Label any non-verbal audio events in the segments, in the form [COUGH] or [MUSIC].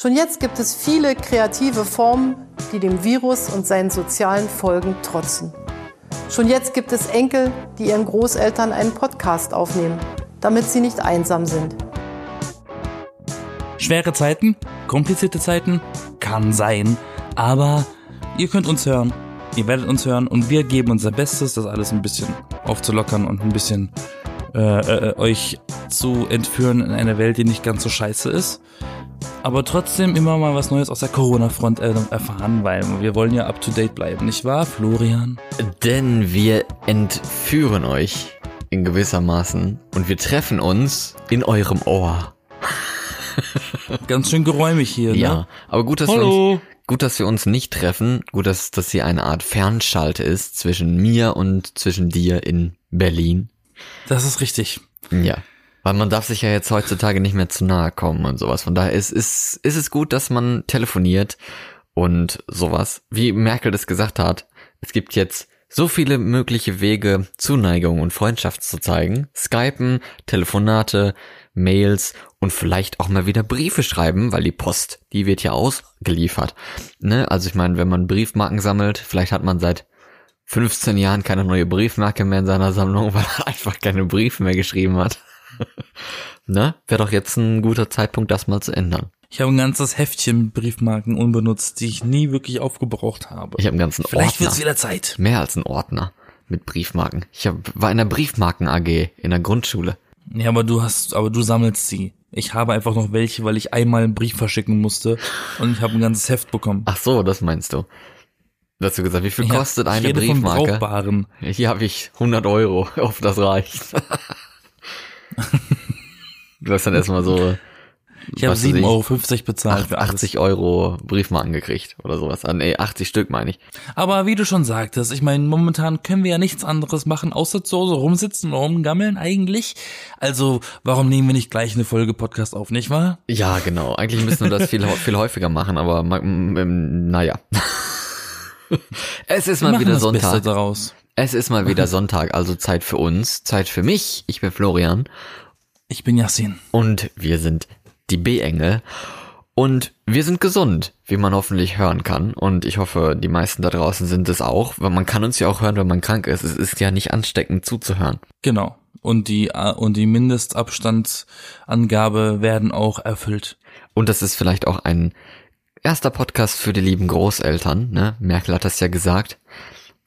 Schon jetzt gibt es viele kreative Formen, die dem Virus und seinen sozialen Folgen trotzen. Schon jetzt gibt es Enkel, die ihren Großeltern einen Podcast aufnehmen, damit sie nicht einsam sind. Schwere Zeiten, komplizierte Zeiten, kann sein, aber ihr könnt uns hören, ihr werdet uns hören und wir geben unser Bestes, das alles ein bisschen aufzulockern und ein bisschen äh, äh, euch zu entführen in eine Welt, die nicht ganz so scheiße ist. Aber trotzdem immer mal was Neues aus der Corona-Front äh, erfahren, weil wir wollen ja up to date bleiben, nicht wahr, Florian? Denn wir entführen euch in gewissermaßen und wir treffen uns in eurem Ohr. Ganz schön geräumig hier, ne? Ja, aber gut, dass wir uns, gut, dass wir uns nicht treffen. Gut, dass das hier eine Art Fernschalte ist zwischen mir und zwischen dir in Berlin. Das ist richtig. Ja. Weil man darf sich ja jetzt heutzutage nicht mehr zu nahe kommen und sowas. Von daher ist, ist, ist es gut, dass man telefoniert und sowas. Wie Merkel das gesagt hat, es gibt jetzt so viele mögliche Wege, Zuneigung und Freundschaft zu zeigen. Skypen, Telefonate, Mails und vielleicht auch mal wieder Briefe schreiben, weil die Post, die wird ja ausgeliefert. Ne? Also ich meine, wenn man Briefmarken sammelt, vielleicht hat man seit 15 Jahren keine neue Briefmarke mehr in seiner Sammlung, [LAUGHS] weil er einfach keine Briefe mehr geschrieben hat. Ne? Wäre doch jetzt ein guter Zeitpunkt, das mal zu ändern. Ich habe ein ganzes Heftchen mit Briefmarken unbenutzt, die ich nie wirklich aufgebraucht habe. Ich habe einen ganzen Vielleicht Ordner. wird's wieder Zeit. Mehr als ein Ordner mit Briefmarken. Ich hab, war in der Briefmarken AG in der Grundschule. Ja, aber du hast, aber du sammelst sie. Ich habe einfach noch welche, weil ich einmal einen Brief verschicken musste und ich habe ein ganzes Heft bekommen. Ach so, das meinst du. Du hast du gesagt, wie viel Ja, kostet ich eine rede von Briefmarke? brauchbaren. Hier habe ich 100 Euro, [LAUGHS] auf das reicht. [LAUGHS] du hast dann erstmal so Ich habe Was weiß ich, 7,50 Euro bezahlt für alles. 80 Euro Briefmarken gekriegt oder sowas. Ah, nee, 80 Stück meine ich. Aber wie du schon sagtest, ich meine, momentan können wir ja nichts anderes machen, außer zu Hause rumsitzen und rumgammeln eigentlich. Also, warum nehmen wir nicht gleich eine Folge Podcast auf, nicht wahr? Ja, genau. Eigentlich müssen wir das viel, [LAUGHS] viel häufiger machen, aber naja. [LAUGHS] es ist mal wieder Sonntag. Es ist mal wieder [LAUGHS] Sonntag, also Zeit für uns, Zeit für mich. Ich bin Florian Ich bin Yassin. und wir sind die B-Engel und wir sind gesund, wie man hoffentlich hören kann und ich hoffe, die meisten da draußen sind es auch, weil man kann uns ja auch hören, wenn man krank ist. Es ist ja nicht ansteckend zuzuhören. Genau. Und die, äh, und die Mindestabstandsangabe werden auch erfüllt. Und das ist vielleicht auch ein erster Podcast für die lieben Großeltern, ne? Merkel hat das ja gesagt,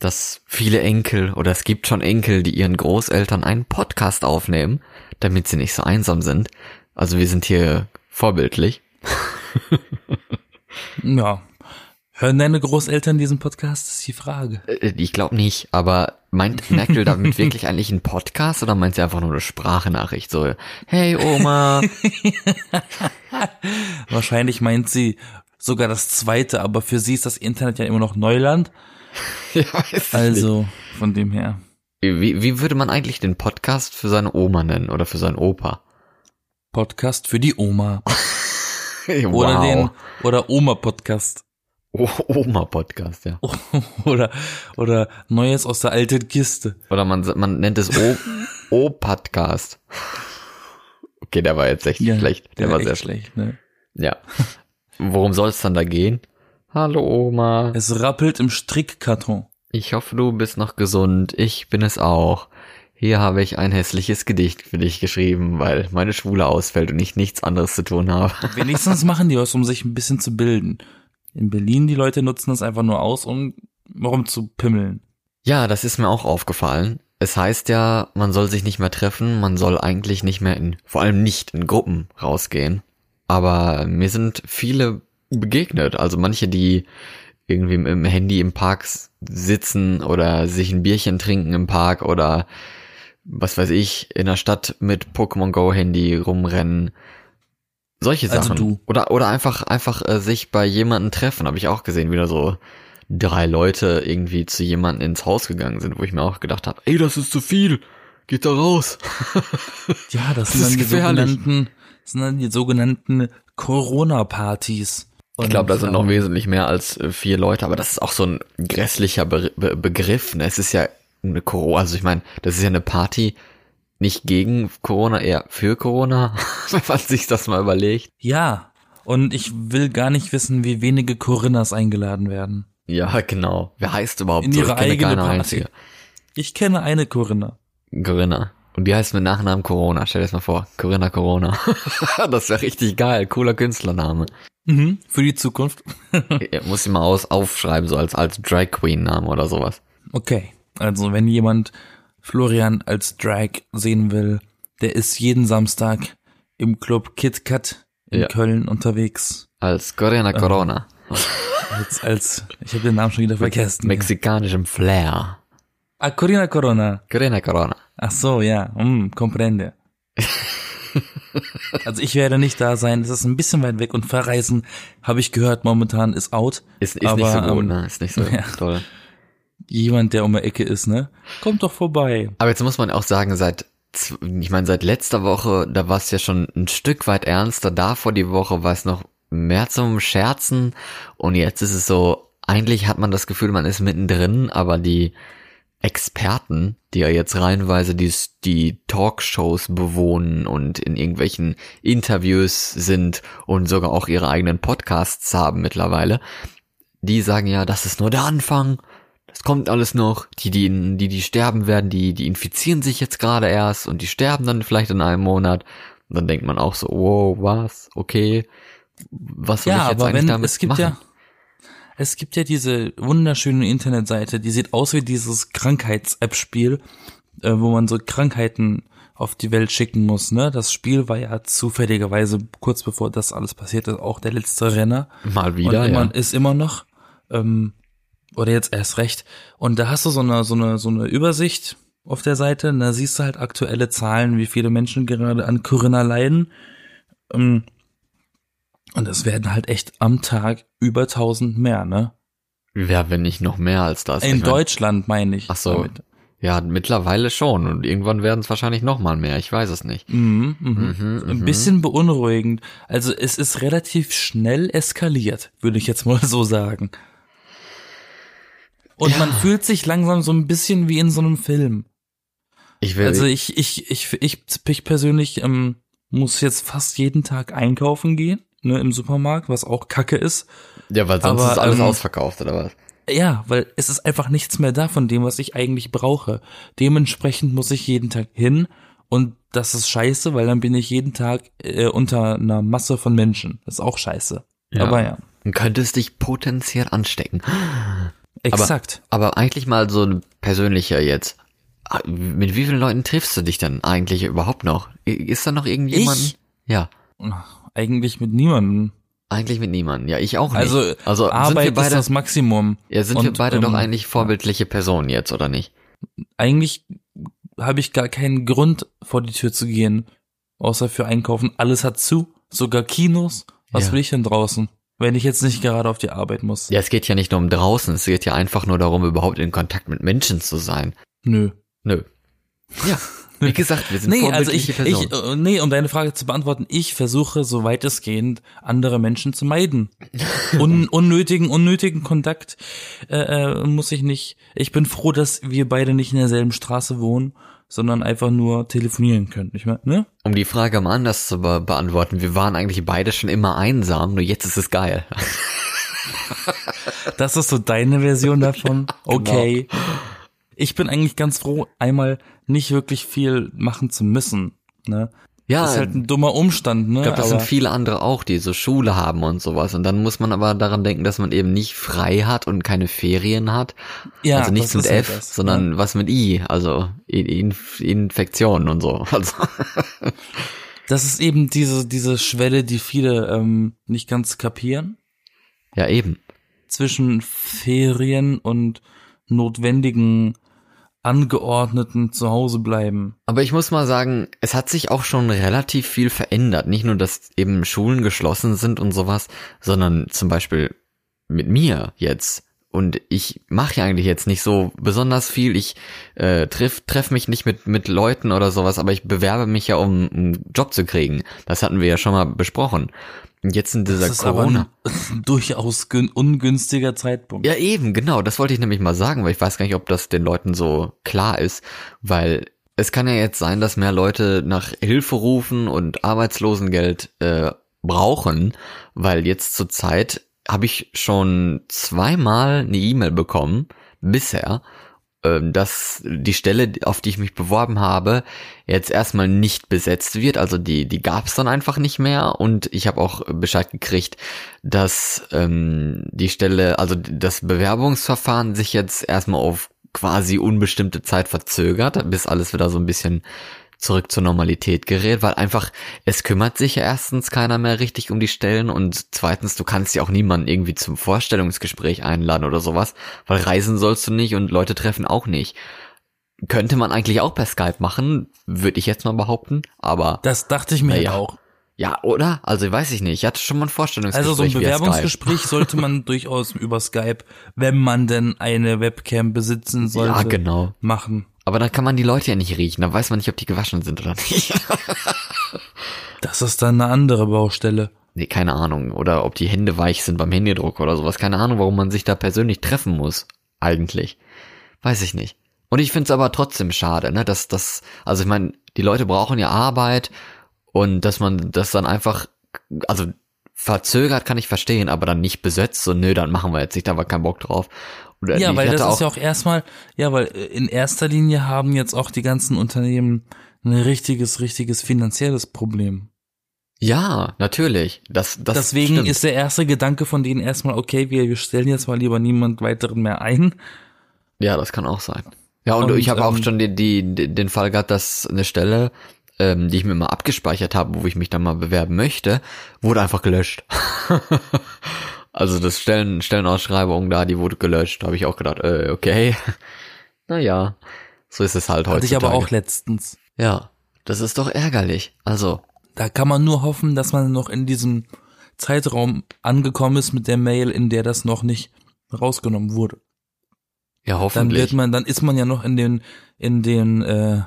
dass viele Enkel oder es gibt schon Enkel, die ihren Großeltern einen Podcast aufnehmen, damit sie nicht so einsam sind. Also wir sind hier vorbildlich. [LAUGHS] Ja. Hören deine Großeltern diesen Podcast? Das ist die Frage. Äh, Ich glaube nicht, aber meint Merkel damit [LAUGHS] wirklich eigentlich einen Podcast oder meint sie einfach nur eine Sprachnachricht? So, hey Oma. [LAUGHS] Wahrscheinlich meint sie sogar das zweite, aber für sie ist das Internet ja immer noch Neuland. [LAUGHS] ja, weiß ich nicht. Also, von dem her. Wie, wie würde man eigentlich den Podcast für seine Oma nennen oder für seinen Opa? Podcast für die Oma. [LAUGHS] Hey, Oder den, oder Oma-Podcast. O- Oma-Podcast, ja. [LAUGHS] oder, oder Neues aus der alten Kiste. Oder man, man nennt es O- O-Podcast. Okay, der war jetzt echt schlecht. Der ja, war echt sehr schlecht. schlecht. Ne? Ja. Worum soll es dann da gehen? Hallo Oma. Es rappelt im Strickkarton. Ich hoffe, du bist noch gesund. Ich bin es auch. Hier habe ich ein hässliches Gedicht für dich geschrieben, weil meine Schwule ausfällt und ich nichts anderes zu tun habe. [LAUGHS] Wenigstens machen die was, um sich ein bisschen zu bilden. In Berlin, die Leute nutzen das einfach nur aus, um warum zu pimmeln. Ja, das ist mir auch aufgefallen. Es heißt ja, man soll sich nicht mehr treffen, man soll eigentlich nicht mehr in, vor allem nicht in Gruppen rausgehen. Aber mir sind viele begegnet, also manche, die irgendwie im- Handy im Park sitzen oder sich ein Bierchen trinken im Park oder was weiß ich, in der Stadt mit Pokémon Go Handy rumrennen. Solche Also Sachen. du. Oder, oder einfach, einfach äh, sich bei jemandem treffen, habe ich auch gesehen, wieder so drei Leute irgendwie zu jemandem ins Haus gegangen sind, wo ich mir auch gedacht habe, ey, das ist zu viel, geht da raus. Ja, das, [LAUGHS] Das sind dann die sogenannten, das sind dann die sogenannten Corona-Partys. Ich glaube, da sind noch ähm, wesentlich mehr als äh, vier Leute, aber das ist auch so ein grässlicher Be Be Begriff. Ne? Es ist ja eine Corona, also ich meine, das ist ja eine Party nicht gegen Corona, eher für Corona, [LAUGHS] wenn man sich das mal überlegt. Ja, Und ich will gar nicht wissen, wie wenige Corinnas eingeladen werden. Ja, genau. Wer heißt überhaupt In so? ihre Ich kenne eigene keine Party. einzige. Ich kenne eine Corinna. Corinna. Und die heißt mit Nachnamen Corona. Stell dir das mal vor. Corinna Corona. [LAUGHS] das wäre richtig geil. Cooler Künstlername. Mhm. Für die Zukunft. [LAUGHS] Ja, Muss ich mal aus, aufschreiben, so als, als Drag Queen Name oder sowas. Okay. Also, wenn jemand Florian als Drag sehen will, der ist jeden Samstag im Club Kit Kat in Ja. Köln unterwegs. Als Corinna Corona. Als, als, ich habe den Namen schon wieder vergessen. Mexikanischem Flair. ah, Corina Corona. Corinna Corona. Ach so, ja, hm, comprende. [LAUGHS] [LAUGHS] also ich werde nicht da sein, es ist ein bisschen weit weg und verreisen, habe ich gehört, momentan ist out. Ist, ist Aber, nicht so gut, ähm, ne? Ist nicht so [LAUGHS] ja. toll. Jemand, der um die Ecke ist, ne? Kommt doch vorbei. Aber jetzt muss man auch sagen, seit, ich meine, seit letzter Woche, da war es ja schon ein Stück weit ernster. Davor die Woche war es noch mehr zum Scherzen. Und jetzt ist es so, eigentlich hat man das Gefühl, man ist mittendrin, aber die Experten, die ja jetzt reihenweise die, die Talkshows bewohnen und in irgendwelchen Interviews sind und sogar auch ihre eigenen Podcasts haben mittlerweile, die sagen ja, das ist nur der Anfang. Das kommt alles noch. Die, die, die, die sterben werden, die, die infizieren sich jetzt gerade erst und die sterben dann vielleicht in einem Monat. Und dann denkt man auch so, wow, was? Okay. Was soll Ja, ich jetzt aber eigentlich wenn, damit es gibt machen? ja, es gibt ja diese wunderschöne Internetseite, die sieht aus wie dieses Krankheits-App-Spiel, äh, wo man so Krankheiten auf die Welt schicken muss, ne? Das Spiel war ja zufälligerweise kurz bevor das alles passiert ist, auch der letzte Renner. Mal wieder, und immer, ja. ist immer noch ähm, oder jetzt erst recht und da hast du so eine so eine so eine Übersicht auf der Seite und da siehst du halt aktuelle Zahlen wie viele Menschen gerade an Corinna leiden ähm, und es werden halt echt am Tag über 1000 mehr ne Ja, wenn nicht noch mehr als das. in Ich mein, Deutschland meine ich Ach so. damit. Ja, mittlerweile schon. Und irgendwann werden es wahrscheinlich noch mal mehr. Ich weiß es nicht. Mhm, mhm. Mhm, Ein mhm. bisschen beunruhigend. Also es ist relativ schnell eskaliert, würde ich jetzt mal so sagen. Und Ja. man fühlt sich langsam so ein bisschen wie in so einem Film. Ich will, Also ich, ich, ich, ich, ich persönlich ähm, muss jetzt fast jeden Tag einkaufen gehen, ne, im Supermarkt, was auch Kacke ist. ja, weil sonst aber, ist alles ähm, ausverkauft, oder was? Ja, weil es ist einfach nichts mehr da von dem, was ich eigentlich brauche. Dementsprechend muss ich jeden Tag hin und das ist scheiße, weil dann bin ich jeden Tag äh, unter einer Masse von Menschen. Das ist auch scheiße. Ja. Aber ja, Und könntest dich potenziell anstecken. exakt. Aber eigentlich mal so ein persönlicher jetzt. Mit wie vielen Leuten triffst du dich denn eigentlich überhaupt noch? Ist da noch irgendjemand? Ich? Ja. Eigentlich mit niemandem. Eigentlich mit niemandem. Ja, ich auch nicht. Also, also sind Arbeit wir beide, ist das Maximum. ja, sind wir und, beide doch ähm, eigentlich vorbildliche Personen jetzt, oder nicht? Eigentlich habe ich gar keinen Grund, vor die Tür zu gehen, außer für Einkaufen. Alles hat zu, sogar Kinos. Was Ja. will ich denn draußen, wenn ich jetzt nicht gerade auf die Arbeit muss? Ja, es geht ja nicht nur um draußen, es geht ja einfach nur darum, überhaupt in Kontakt mit Menschen zu sein. Nö. Nö. Ja, wie gesagt, wir sind Nee, also ich, Personen. ich, äh, nee, um deine Frage zu beantworten, ich versuche, so weit es geht, andere Menschen zu meiden. [LAUGHS] Un, unnötigen, unnötigen Kontakt äh, äh, muss ich nicht. Ich bin froh, dass wir beide nicht in derselben Straße wohnen, sondern einfach nur telefonieren können. Ich meine, ne? um die Frage mal anders zu be beantworten, wir waren eigentlich beide schon immer einsam, nur jetzt ist es geil. Das ist so deine Version davon. [LAUGHS] Genau. Ich bin eigentlich ganz froh, einmal nicht wirklich viel machen zu müssen. Ne? Ja, Das ist halt ein dummer Umstand, ne? ich glaube, das Aber- sind viele andere auch, die so Schule haben und sowas. Und dann muss man aber daran denken, dass man eben nicht frei hat und keine Ferien hat. ja, also nichts mit F, das, sondern ne? was mit I, also In Inf Infektionen und so. [LAUGHS] Also, Das ist eben diese, diese Schwelle, die viele ähm, nicht ganz kapieren, ja, eben. zwischen Ferien und notwendigen, angeordneten Zuhause bleiben. Aber ich muss mal sagen, es hat sich auch schon relativ viel verändert. Nicht nur, dass eben Schulen geschlossen sind und sowas, sondern zum Beispiel mit mir jetzt. Und ich mache ja eigentlich jetzt nicht so besonders viel. Ich äh, treff, treff mich nicht mit, mit Leuten oder sowas, aber ich bewerbe mich ja, um einen Job zu kriegen. Das hatten wir ja schon mal besprochen. Und jetzt in dieser Das ist Corona. aber ein [LAUGHS] durchaus gün- ungünstiger Zeitpunkt. Ja, eben, genau. Das wollte ich nämlich mal sagen, weil ich weiß gar nicht, ob das den Leuten so klar ist, weil es kann ja jetzt sein, dass mehr Leute nach Hilfe rufen und Arbeitslosengeld äh, brauchen, weil jetzt zur Zeit habe ich schon zweimal eine E-Mail bekommen bisher, ähm, dass die Stelle, auf die ich mich beworben habe, jetzt erstmal nicht besetzt wird. Also die, die gab es dann einfach nicht mehr. Und ich habe auch Bescheid gekriegt, dass ähm, die Stelle, also das Bewerbungsverfahren sich jetzt erstmal auf quasi unbestimmte Zeit verzögert, bis alles wieder so ein bisschen zurück zur Normalität gerät, weil einfach, es kümmert sich ja erstens keiner mehr richtig um die Stellen und zweitens, du kannst ja auch niemanden irgendwie zum Vorstellungsgespräch einladen oder sowas, weil reisen sollst du nicht und Leute treffen auch nicht. Könnte man eigentlich auch per Skype machen, würde ich jetzt mal behaupten, aber. Das dachte ich mir Naja. auch. Ja, oder? Also weiß ich nicht. Ich hatte schon mal ein Vorstellungsgespräch. Also so ein Bewerbungsgespräch sollte man [LAUGHS] durchaus über Skype, wenn man denn eine Webcam besitzen sollte, Ja, genau. machen. Aber da kann man die Leute ja nicht riechen. Da weiß man nicht, ob die gewaschen sind oder nicht. [LAUGHS] Das ist dann eine andere Baustelle. nee, keine Ahnung. Oder ob die Hände weich sind beim Händedruck oder sowas. Keine Ahnung, warum man sich da persönlich treffen muss. Eigentlich. Weiß ich nicht. Und ich finde es aber trotzdem schade, ne, dass das, also ich meine, die Leute brauchen ja Arbeit und dass man das dann einfach, also verzögert kann ich verstehen, aber dann nicht besetzt, so nö, dann machen wir jetzt nicht, da war kein Bock drauf. Oder Ja, weil das auch, ist ja auch erstmal, ja, weil äh, in erster Linie haben jetzt auch die ganzen Unternehmen ein richtiges, richtiges finanzielles Problem. ja, natürlich. Das, das Deswegen stimmt. ist der erste Gedanke von denen erstmal, okay, wir, wir stellen jetzt mal lieber niemand weiteren mehr ein. Ja, das kann auch sein. Ja, und, Und, ich habe auch ähm, schon die, die, die, den Fall gehabt, dass eine Stelle, ähm, die ich mir mal abgespeichert habe, wo ich mich dann mal bewerben möchte, wurde einfach gelöscht. [LAUGHS] also das Stellen, Stellenausschreibung da, die wurde gelöscht. Habe ich auch gedacht, äh, okay. [LAUGHS] naja, so ist es halt Hatte ich aber auch letztens. ja, das ist doch ärgerlich. Also, Da kann man nur hoffen, dass man noch in diesem Zeitraum angekommen ist mit der Mail, in der das noch nicht rausgenommen wurde. ja, Dann hoffentlich. wird man, dann ist man ja noch in den, in den, äh,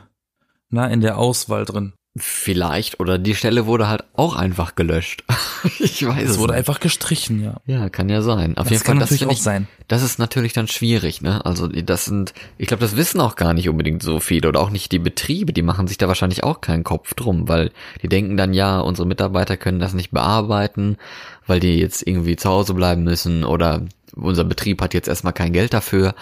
na, in der Auswahl drin. Vielleicht, oder die Stelle wurde halt auch einfach gelöscht. [LAUGHS] ich weiß Es es wurde nicht. einfach gestrichen, ja. Ja, kann ja sein. Auf Das jeden kann Fall, das natürlich finde auch ich, sein. das ist natürlich dann schwierig, ne? Also das sind, ich glaube, das wissen auch gar nicht unbedingt so viele oder auch nicht die Betriebe, die machen sich da wahrscheinlich auch keinen Kopf drum, weil die denken dann, ja, unsere Mitarbeiter können das nicht bearbeiten, weil die jetzt irgendwie zu Hause bleiben müssen oder unser Betrieb hat jetzt erstmal kein Geld dafür,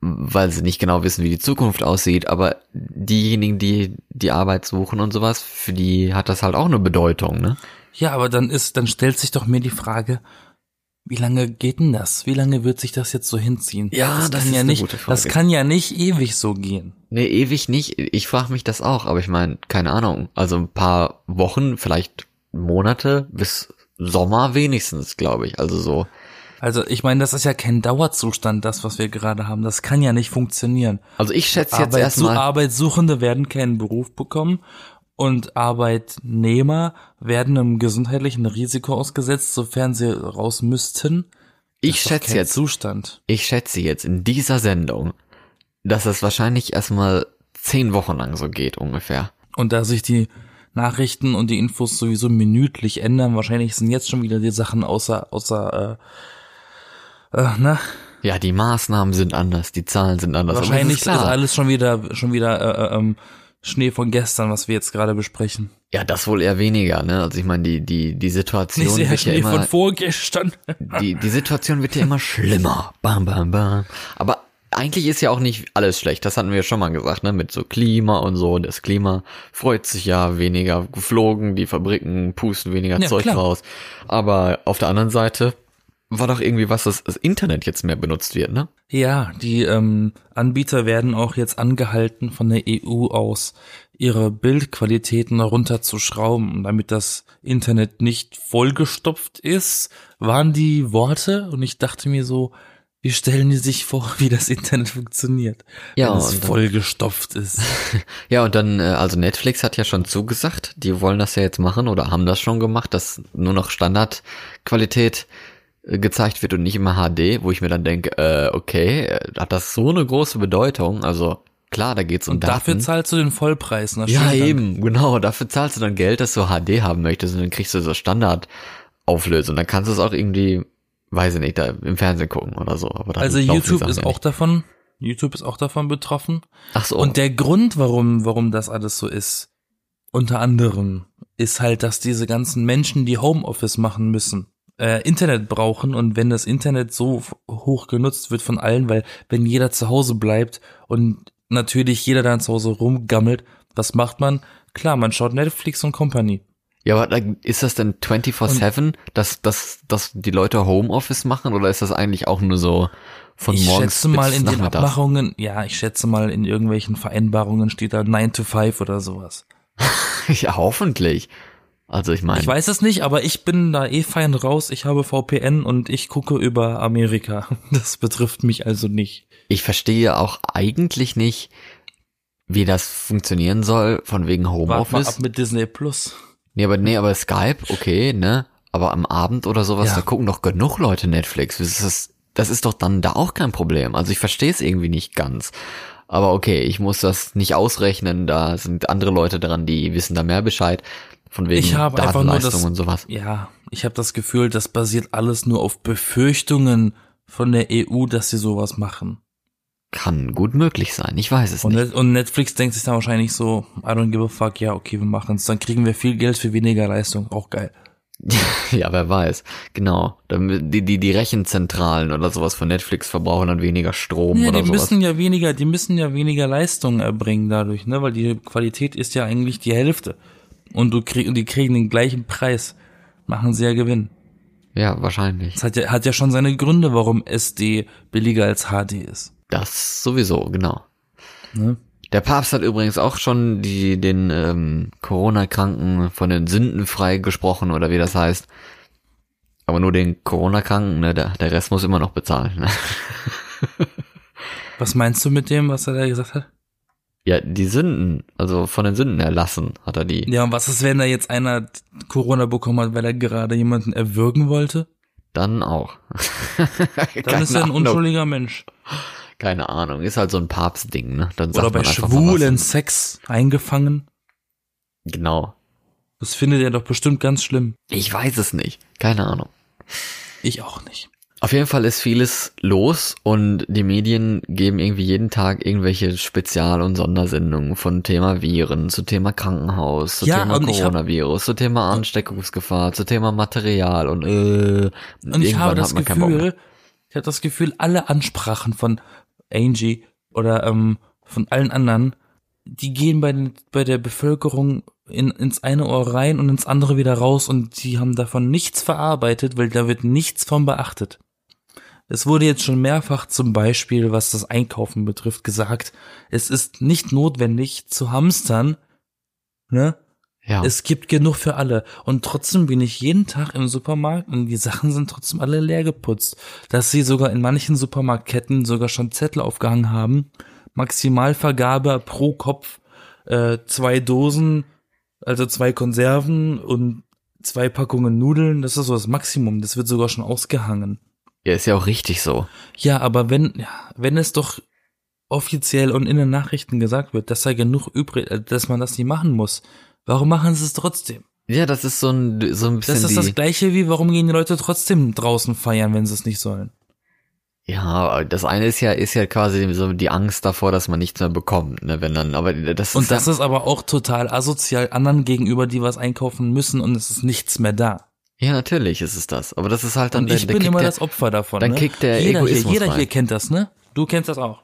weil sie nicht genau wissen, wie die Zukunft aussieht, aber diejenigen, die die Arbeit suchen und sowas, für die hat das halt auch eine Bedeutung, ne? Ja, aber dann ist, dann stellt sich doch mir die Frage, wie lange geht denn das? Wie lange wird sich das jetzt so hinziehen? Ja, das kann ist ja eine nicht, gute Frage. das kann ja nicht ewig so gehen. Nee, ewig nicht. Ich frage mich das auch, aber ich meine, keine Ahnung. Also ein paar Wochen, vielleicht Monate bis Sommer wenigstens, glaube ich. Also so. Also ich meine, das ist ja kein Dauerzustand, das, was wir gerade haben. Das kann ja nicht funktionieren. Also ich schätze jetzt Arbeitsu erstmal. Arbeitssuchende werden keinen Beruf bekommen und Arbeitnehmer werden einem gesundheitlichen Risiko ausgesetzt, sofern sie raus müssten. Ich Das doch schätze jetzt, Zustand. ich schätze jetzt in dieser Sendung, dass es wahrscheinlich erstmal zehn Wochen lang so geht ungefähr. Und da sich die Nachrichten und die Infos sowieso minütlich ändern, wahrscheinlich sind jetzt schon wieder die Sachen außer, außer, äh, äh, na, Ja, die Maßnahmen sind anders, die Zahlen sind anders. wahrscheinlich ist ist, alles schon wieder, schon wieder, äh, äh, ähm, Schnee von gestern, was wir jetzt gerade besprechen. ja, das wohl eher weniger, ne? Also ich meine, die die die Situation Nicht sehr wird ja Schnee von immer vorgestern. die, die Situation wird ja immer schlimmer. Bam, bam, bam. Aber eigentlich ist ja auch nicht alles schlecht. Das hatten wir ja schon mal gesagt, ne? Mit so Klima und so. Das Klima freut sich ja weniger geflogen. Die Fabriken pusten weniger Ja, Zeug klar. raus. Aber auf der anderen Seite war doch irgendwie was, dass das Internet jetzt mehr benutzt wird, ne? Ja, die ähm, Anbieter werden auch jetzt angehalten, von der EU aus ihre Bildqualitäten runterzuschrauben, damit das Internet nicht vollgestopft ist, waren die Worte und ich dachte mir so, wie stellen die sich vor, [LAUGHS] wie das Internet funktioniert, Ja, wenn es vollgestopft ist. [LAUGHS] Ja, und dann, äh, also Netflix hat ja schon zugesagt, die wollen das ja jetzt machen oder haben das schon gemacht, dass nur noch Standardqualität gezeigt wird und nicht immer HD, wo ich mir dann denke, äh, okay, äh, hat das so eine große Bedeutung? Also klar, da geht's um Und dafür Daten. zahlst du den Vollpreis. Na, ja, schön, eben, genau, dafür zahlst du dann Geld, dass du HD haben möchtest und dann kriegst du so Standardauflösung. Dann kannst du es auch irgendwie, weiß ich nicht, da im Fernsehen gucken oder so. Also YouTube ist ja auch davon, YouTube ist auch davon betroffen. Ach so. Und der Grund, warum, warum das alles so ist, unter anderem ist halt, dass diese ganzen Menschen, die Homeoffice machen müssen, äh, Internet brauchen und wenn das Internet so hoch genutzt wird von allen, weil wenn jeder zu Hause bleibt und natürlich jeder dann zu Hause rumgammelt, was macht man? Klar, man schaut Netflix und Company. Ja, aber ist das denn 24-7, dass, dass, dass die Leute Homeoffice machen oder ist das eigentlich auch nur so von ich morgens schätze mal bis in den? Abmachungen, ja, ich schätze mal in irgendwelchen Vereinbarungen steht da 9 to 5 oder sowas. [LAUGHS] Ja, hoffentlich. Also ich meine, Ich weiß es nicht, aber ich bin da eh fein raus. Ich habe VPN und ich gucke über Amerika. [LAUGHS] Das betrifft mich also nicht. ich verstehe auch eigentlich nicht, wie das funktionieren soll, von wegen Wart mal Homeoffice. ab mit Disney Plus. Nee, aber nee, aber Skype, okay, ne? Aber am Abend oder sowas, Ja. da gucken doch genug Leute Netflix. Das ist, das ist doch dann da auch kein Problem. Also ich verstehe es irgendwie nicht ganz. Aber okay, ich muss das nicht ausrechnen, da sind andere Leute dran, die wissen da mehr Bescheid. Von wegen Ich habe einfach nur das, und sowas. ja, ich habe das Gefühl, das basiert alles nur auf Befürchtungen von der EU, dass sie sowas machen. Kann gut möglich sein, ich weiß es Und, nicht. Und Netflix denkt sich dann wahrscheinlich so, I don't give a fuck, ja, okay, wir machen's. Dann kriegen wir viel Geld für weniger Leistung, auch geil. [LAUGHS] Ja, wer weiß. Genau. Die, die, die Rechenzentralen oder sowas von Netflix verbrauchen dann weniger Strom Ja, oder die sowas. müssen ja weniger, die müssen ja weniger Leistung erbringen dadurch, ne, weil die Qualität ist ja eigentlich die Hälfte. Und du krieg, und die kriegen den gleichen Preis. Machen sie ja Gewinn. ja, wahrscheinlich. Das hat ja, hat ja schon seine Gründe, warum SD billiger als HD ist. Das sowieso, genau. Ne? Der Papst hat übrigens auch schon die, den ähm, Corona-Kranken von den Sünden frei gesprochen oder wie das heißt. Aber nur den Corona-Kranken, ne? Der, der Rest muss immer noch bezahlen. Ne? [LAUGHS] Was meinst du mit dem, was er da gesagt hat? Ja, die Sünden, also von den Sünden erlassen, hat er die. Ja, und was ist, wenn da jetzt einer Corona bekommen hat, weil er gerade jemanden erwürgen wollte? Dann auch. [LAUGHS] Dann ist er ein unschuldiger Mensch. Keine Ahnung, ist halt so ein Papstding, ne? Dann sagt Oder bei schwulen. Sex eingefangen. Genau. Das findet er doch bestimmt ganz schlimm. Ich weiß es nicht. Keine Ahnung. Ich auch nicht. Auf jeden Fall ist vieles los und die Medien geben irgendwie jeden Tag irgendwelche Spezial- und Sondersendungen von Thema Viren, zu Thema Krankenhaus, zu Ja, Thema ich hab- Coronavirus, zu Thema Ansteckungsgefahr, zu Thema Material und äh, Und ich habe das. Gefühl, ich habe das Gefühl, alle Ansprachen von Angie oder ähm, von allen anderen, die gehen bei, den, bei der Bevölkerung in, ins eine Ohr rein und ins andere wieder raus und die haben davon nichts verarbeitet, weil da wird nichts von beachtet. Es wurde jetzt schon mehrfach zum Beispiel, was das Einkaufen betrifft, gesagt, es ist nicht notwendig zu hamstern, ne? Ja, Es gibt genug für alle. Und trotzdem bin ich jeden Tag im Supermarkt und die Sachen sind trotzdem alle leer geputzt. Dass sie sogar in manchen Supermarktketten sogar schon Zettel aufgehangen haben. Maximalvergabe pro Kopf äh, zwei Dosen, also zwei Konserven und zwei Packungen Nudeln. Das ist so das Maximum. Das wird sogar schon ausgehangen. Ja, ist ja auch richtig so. Ja, aber wenn, ja, wenn es doch offiziell und in den Nachrichten gesagt wird, dass da genug übrig, äh, dass man das nicht machen muss, warum machen sie es trotzdem? Ja, das ist so ein so ein bisschen Das ist das gleiche wie, warum gehen die Leute trotzdem draußen feiern, wenn sie es nicht sollen? Ja, das eine ist ja ist ja quasi so die Angst davor, dass man nichts mehr bekommt, ne, wenn dann aber das ist Und das ist aber auch total asozial anderen gegenüber, die was einkaufen müssen und es ist nichts mehr da. Ja natürlich ist es das, aber das ist halt dann Und der, ich der bin Kick immer der, das Opfer davon. dann ne? kickt der jeder hier, Egoismus jeder rein. hier kennt das, ne? Du kennst das auch.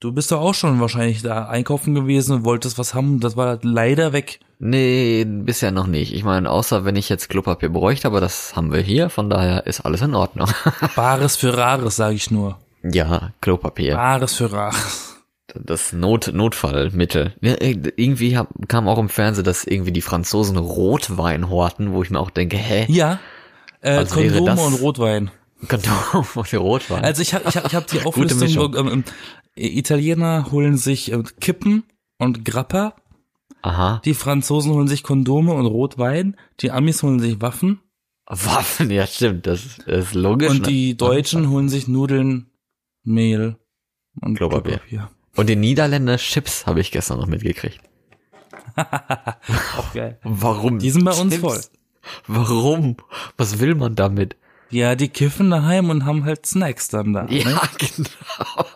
Du bist doch auch schon wahrscheinlich da einkaufen gewesen und wolltest was haben, das war leider weg. Nee, bisher noch nicht. Ich meine, außer wenn ich jetzt Klopapier bräuchte, aber das haben wir hier, von daher ist alles in Ordnung. [LAUGHS] Bares für Rares, sage ich nur. ja, Klopapier. Bares für Rares. Das Not Notfallmittel. Ja, äh, irgendwie hab, kam auch im Fernsehen, dass irgendwie die Franzosen Rotwein horten, wo ich mir auch denke, hä? Ja, äh, Also Kondome und Rotwein. Kondom und Rotwein. Also ich habe ich hab, ich hab die. [LAUGHS] Auflistung, ähm, ähm, Italiener holen sich ähm, Kippen und Grappa, Aha. die Franzosen holen sich Kondome und Rotwein, die Amis holen sich Waffen Waffen, ja stimmt, das ist logisch. und ne? die Deutschen holen sich Nudeln, Mehl und Klopapier. Klopapier. Und die Niederländer Chips habe ich gestern noch mitgekriegt. Auch geil. Warum? Die sind bei uns Chips? voll. Warum? Was will man damit? Ja, die kiffen daheim und haben halt Snacks dann da. Ja, Ne? [LAUGHS] genau.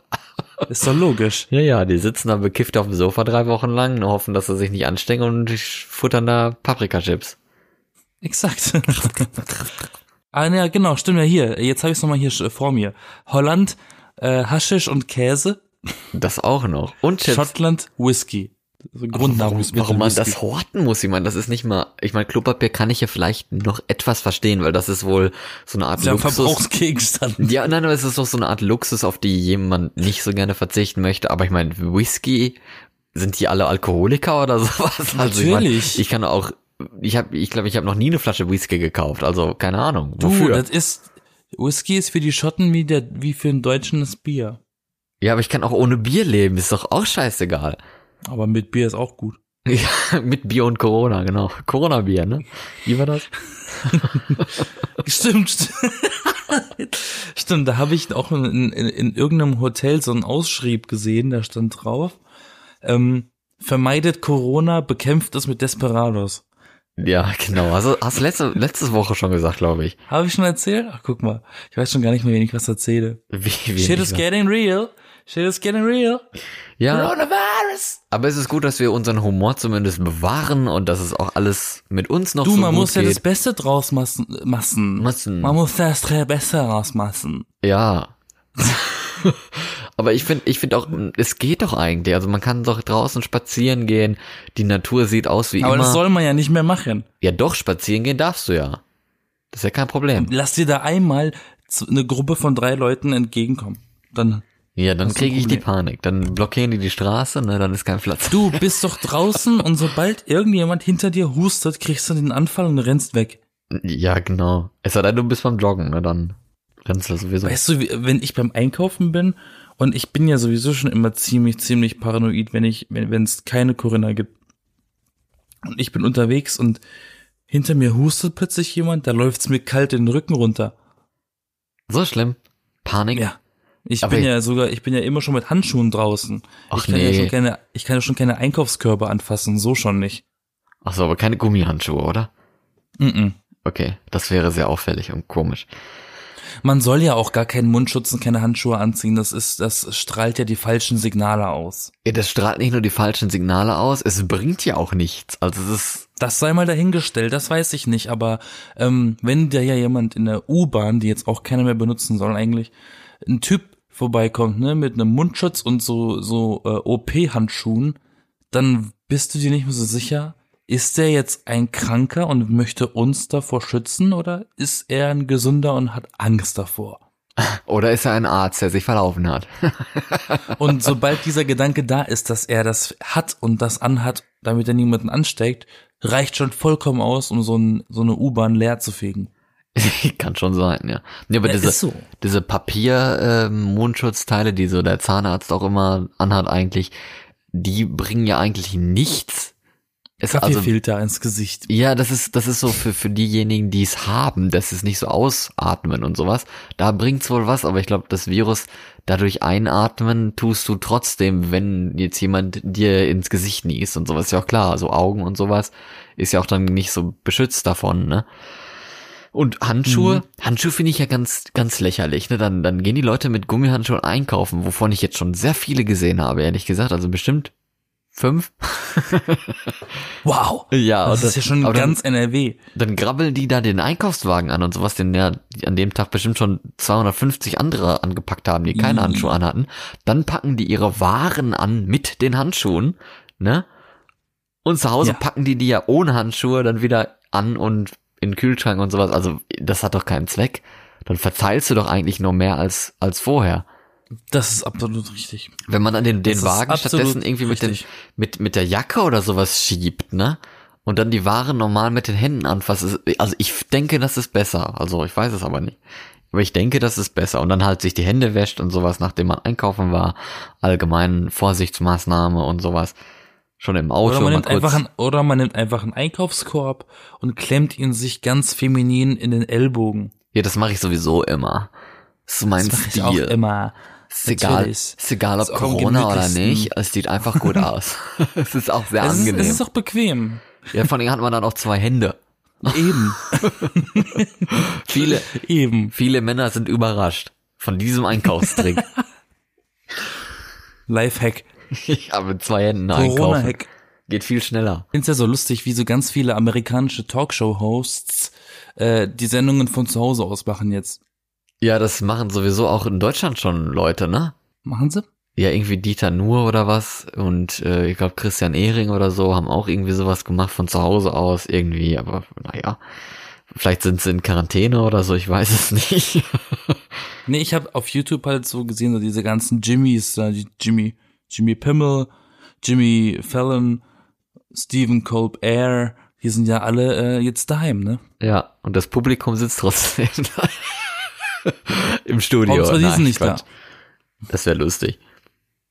Ist doch logisch. Ja, ja, die sitzen da bekifft auf dem Sofa drei Wochen lang und hoffen, dass sie sich nicht anstecken und futtern da Paprikachips. Exakt. ah, ja, genau, stimmt ja hier. Jetzt habe ich es nochmal hier vor mir. Holland, äh, Haschisch und Käse. Das auch noch. Und Chips. Schottland, Whisky. So warum, warum man das horten muss, ich meine, das ist nicht mal, ich meine, Klopapier kann ich ja vielleicht noch etwas verstehen, weil das ist wohl so eine Art ja Luxus. Verbrauchsgegenstand. Ja, nein, aber es ist doch so eine Art Luxus, auf die jemand nicht so gerne verzichten möchte. Aber ich meine, Whisky, sind die alle Alkoholiker oder [LAUGHS] sowas? Also ich, mein, Natürlich. ich kann auch, ich habe, ich glaube, ich habe noch nie eine Flasche Whisky gekauft. Also keine Ahnung. Du, Wofür? das ist, Whisky ist für die Schotten wie der, wie für einen Deutschen das Bier. Ja, aber ich kann auch ohne Bier leben. Ist doch auch scheißegal. Aber mit Bier ist auch gut. [LAUGHS] Ja, mit Bier und Corona, genau. Corona-Bier, ne? Wie war das? [LAUGHS] Stimmt. st- [LAUGHS] Stimmt, da habe ich auch in, in, in irgendeinem Hotel so einen Ausschrieb gesehen, da stand drauf, ähm, vermeidet Corona, bekämpft es mit Desperados. Ja, genau. Also hast du letzte, letzte Woche schon gesagt, glaube ich. Habe ich schon erzählt? Ach, guck mal. Ich weiß schon gar nicht mehr, wenn ich was erzähle. Wie, wie Shit is getting real. Shit is getting real. ja, Coronavirus. aber es ist gut, dass wir unseren Humor zumindest bewahren und dass es auch alles mit uns noch Du, so man gut muss ja geht. das Beste draus massen. massen. Massen. Man muss das Beste rausmassen. Ja. [LAUGHS] Aber ich finde, ich finde auch, es geht doch eigentlich. Also man kann doch draußen spazieren gehen. Die Natur sieht aus wie Aber immer. das soll man ja nicht mehr machen. ja, doch spazieren gehen darfst du ja. Das ist ja kein Problem. Lass dir da einmal eine Gruppe von drei Leuten entgegenkommen. Dann Ja, dann kriege ich die. Panik. Dann blockieren die die Straße, ne? Dann ist kein Platz. Du [LAUGHS] bist doch draußen und sobald irgendjemand hinter dir hustet, kriegst du den Anfall und rennst weg. Ja, genau. Es sei denn, du bist beim Joggen, ne? Dann rennst du sowieso. Weißt du, wenn ich beim Einkaufen bin und ich bin ja sowieso schon immer ziemlich, ziemlich paranoid, wenn ich, wenn wenn es keine Corinna gibt. Und ich bin unterwegs und hinter mir hustet plötzlich jemand, da läuft's mir kalt den Rücken runter. So schlimm. Panik. Ja. Ich Aber bin ja sogar, ich bin ja immer schon mit Handschuhen draußen. Ach ich kann ja nee. schon keine, ich kann ja schon keine Einkaufskörbe anfassen, so schon nicht. Ach so, aber keine Gummihandschuhe, oder? Mm Okay, das wäre sehr auffällig und komisch. Man soll ja auch gar keinen Mundschutz und keine Handschuhe anziehen. Das ist, das strahlt ja die falschen Signale aus. Ja, das strahlt nicht nur die falschen Signale aus, es bringt ja auch nichts. Also es ist, Das sei mal dahingestellt, das weiß ich nicht. Aber ähm, wenn da ja jemand in der U-Bahn, die jetzt auch keiner mehr benutzen soll eigentlich, ein Typ vorbeikommt, ne, mit einem Mundschutz und so so äh, OP-Handschuhen, dann bist du dir nicht mehr so sicher. Ist der jetzt ein Kranker und möchte uns davor schützen oder ist er ein Gesunder und hat Angst davor? [LAUGHS] oder ist er ein Arzt, der sich verlaufen hat? [LAUGHS] Und sobald dieser Gedanke da ist, dass er das hat und das anhat, damit er niemanden ansteckt, reicht schon vollkommen aus, um so, ein, so eine U-Bahn leer zu fegen. [LAUGHS] Kann schon sein, ja. Nee, aber Ja, diese, so. diese Papier-Mundschutzteile, die so der Zahnarzt auch immer anhat eigentlich, die bringen ja eigentlich nichts. Es, also, Kaffeefilter ins Gesicht. ja, das ist, das ist so für, für diejenigen, die es haben, dass es nicht so ausatmen und sowas. Da bringt's wohl was, aber ich glaube, das Virus dadurch einatmen tust du trotzdem, wenn jetzt jemand dir ins Gesicht niest und sowas. Ist ja auch klar, so Augen und sowas ist ja auch dann nicht so beschützt davon, ne? Und Handschuhe, Handschuhe finde ich ja ganz, ganz lächerlich, ne? Dann, dann gehen die Leute mit Gummihandschuhen einkaufen, wovon ich jetzt schon sehr viele gesehen habe, ehrlich gesagt. Also bestimmt fünf. [LAUGHS] Wow. Ja, Das und ist ja schon aber dann- ganz NRW. dann grabbeln die da den Einkaufswagen an und sowas, den ja an dem Tag bestimmt schon 250 andere angepackt haben, die keine. Handschuhe anhatten. Dann packen die ihre Waren an mit den Handschuhen, ne? Und zu Hause Ja. packen die die ja ohne Handschuhe dann wieder an und in den Kühlschrank und sowas. Also das hat doch keinen Zweck. Dann verteilst du doch eigentlich nur mehr als als vorher. Das ist absolut richtig. Wenn man dann den, den Das Wagen stattdessen irgendwie mit, den, mit, mit der Jacke oder sowas schiebt, ne? Und dann die Ware normal mit den Händen anfasst. Also ich denke, das ist besser. Also ich weiß es aber nicht. Aber ich denke, das ist besser. Und dann halt sich die Hände wäscht und sowas, nachdem man einkaufen war. Allgemein Vorsichtsmaßnahme und sowas. Schon im Auto Oder man, nimmt einfach einen, oder man nimmt einfach einen Einkaufskorb und klemmt ihn sich ganz feminin in den Ellbogen. ja, das mache ich sowieso immer. Das ist mein Das Stil. ich auch immer. Ist egal, ist egal ob Ist Corona oder nicht. Es sieht einfach gut [LAUGHS] aus. [LAUGHS] es ist auch sehr Es ist, angenehm. es ist auch bequem. ja, vor allem hat man dann auch zwei Hände. Eben. [LAUGHS] Viele, Eben. Viele Männer sind überrascht von diesem Einkaufstrick. Lifehack. [LAUGHS] Ja, mit zwei Händen einkaufen. Corona-Hack. Geht viel schneller. Ich find's ja so lustig, wie so ganz viele amerikanische Talkshow-Hosts äh, die Sendungen von zu Hause aus machen jetzt. Ja, das machen sowieso auch in Deutschland schon Leute, ne? Machen sie? Ja, irgendwie Dieter Nuhr oder was und äh, ich glaube Christian Ehring oder so haben auch irgendwie sowas gemacht von zu Hause aus irgendwie, aber naja, vielleicht sind sie in Quarantäne oder so, ich weiß es [LAUGHS] nicht. Nee, ich habe auf YouTube halt so gesehen, so diese ganzen Jimmys, da die Jimmy, Jimmy Pimmel, Jimmy Fallon, Stephen Colbert, die sind ja alle äh, jetzt daheim, ne? ja, und das Publikum sitzt trotzdem [LAUGHS] da. im Studio. Hauptsache, die sind nicht Quatsch. da. Das wäre lustig.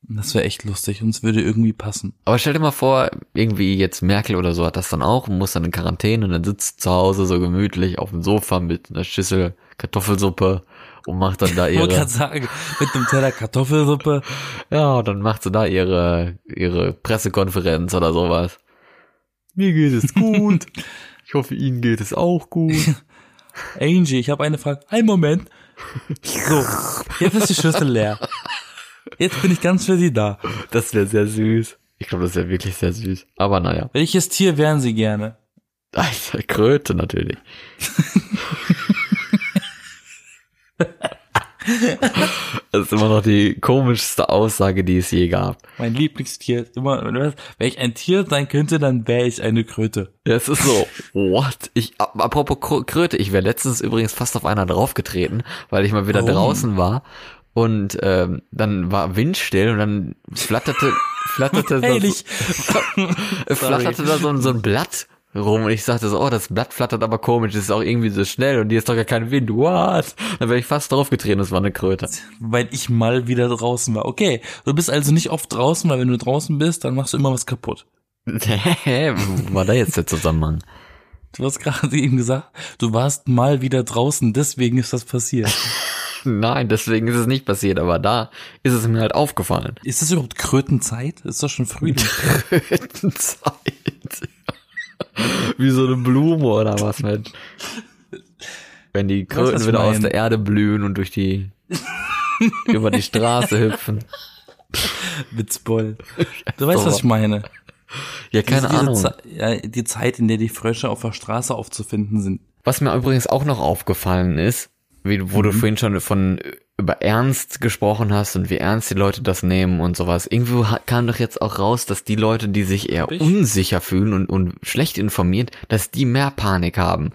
Das wäre echt lustig und es würde irgendwie passen. Aber stell dir mal vor, irgendwie jetzt Merkel oder so hat das dann auch und muss dann in Quarantäne und dann sitzt zu Hause so gemütlich auf dem Sofa mit einer Schüssel Kartoffelsuppe und macht dann da Ich wollte ihre, gerade sagen, mit einem Teller Kartoffelsuppe. ja, und dann macht sie da ihre, ihre Pressekonferenz oder sowas. Mir geht es gut. ich hoffe, Ihnen geht es auch gut. [LAUGHS] Angie, ich habe eine Frage. Ein Moment. So, jetzt ist die Schüssel leer. Jetzt bin ich ganz für Sie da. Das wäre sehr süß. Ich glaube, das wäre wirklich sehr süß. Aber naja. Welches Tier wären Sie gerne? Alter, Kröte natürlich. [LAUGHS] [LAUGHS] das ist immer noch die komischste Aussage, die es je gab. Mein Lieblingstier ist immer, wenn ich ein Tier sein könnte, dann wäre ich eine Kröte. Ja, es ist so, what? Ich, ap- apropos Kr- Kröte, ich wäre letztens übrigens fast auf einer draufgetreten, weil ich mal wieder Warum? draußen war und ähm, dann war windstill und dann flatterte, flatterte, [LAUGHS] so, [LAUGHS] flatterte da so, so ein Blatt rum und ich sagte so, oh, das Blatt flattert aber komisch, das ist auch irgendwie so schnell und hier ist doch gar kein Wind, what? Dann wäre ich fast draufgetreten, das war eine Kröte. Weil ich mal wieder draußen war. Okay, du bist also nicht oft draußen, weil wenn du draußen bist, dann machst du immer was kaputt. War da jetzt der Zusammenhang? Du hast gerade eben gesagt, du warst mal wieder draußen, deswegen ist das passiert. [LAUGHS] Nein, deswegen ist es nicht passiert, aber da ist es mir halt aufgefallen. Ist das überhaupt Krötenzeit? Ist doch schon Frühling. [LAUGHS] [LAUGHS] Krötenzeit. [LAUGHS] Wie so eine Blume oder was, Mensch. Wenn die du, Kröten wieder aus der Erde blühen und durch die, über die Straße hüpfen. [LAUGHS] Witzboll. Du weißt, was ich meine. Ja, keine diese, Ahnung. Ze ja, die Zeit, in der die Frösche auf der Straße aufzufinden sind. Was mir übrigens auch noch aufgefallen ist, wie, wo du Mhm. vorhin schon von über Ernst gesprochen hast und wie ernst die Leute das nehmen und sowas. Irgendwo kam doch jetzt auch raus, dass die Leute, die sich eher Ich? unsicher fühlen und, und schlecht informiert, dass die mehr Panik haben.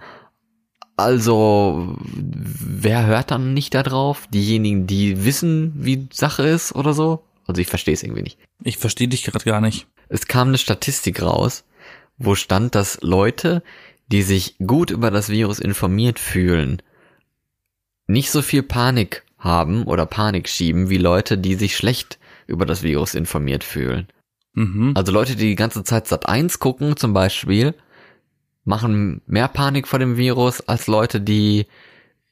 Also, wer hört dann nicht da drauf? Diejenigen, die wissen, wie Sache ist oder so? Also ich verstehe es irgendwie nicht. Ich verstehe dich gerade gar nicht. Es kam eine Statistik raus, wo stand, dass Leute, die sich gut über das Virus informiert fühlen, nicht so viel Panik haben oder Panik schieben wie Leute, die sich schlecht über das Virus informiert fühlen. Mhm. Also Leute, die die ganze Zeit Sat 1 gucken zum Beispiel, machen mehr Panik vor dem Virus als Leute, die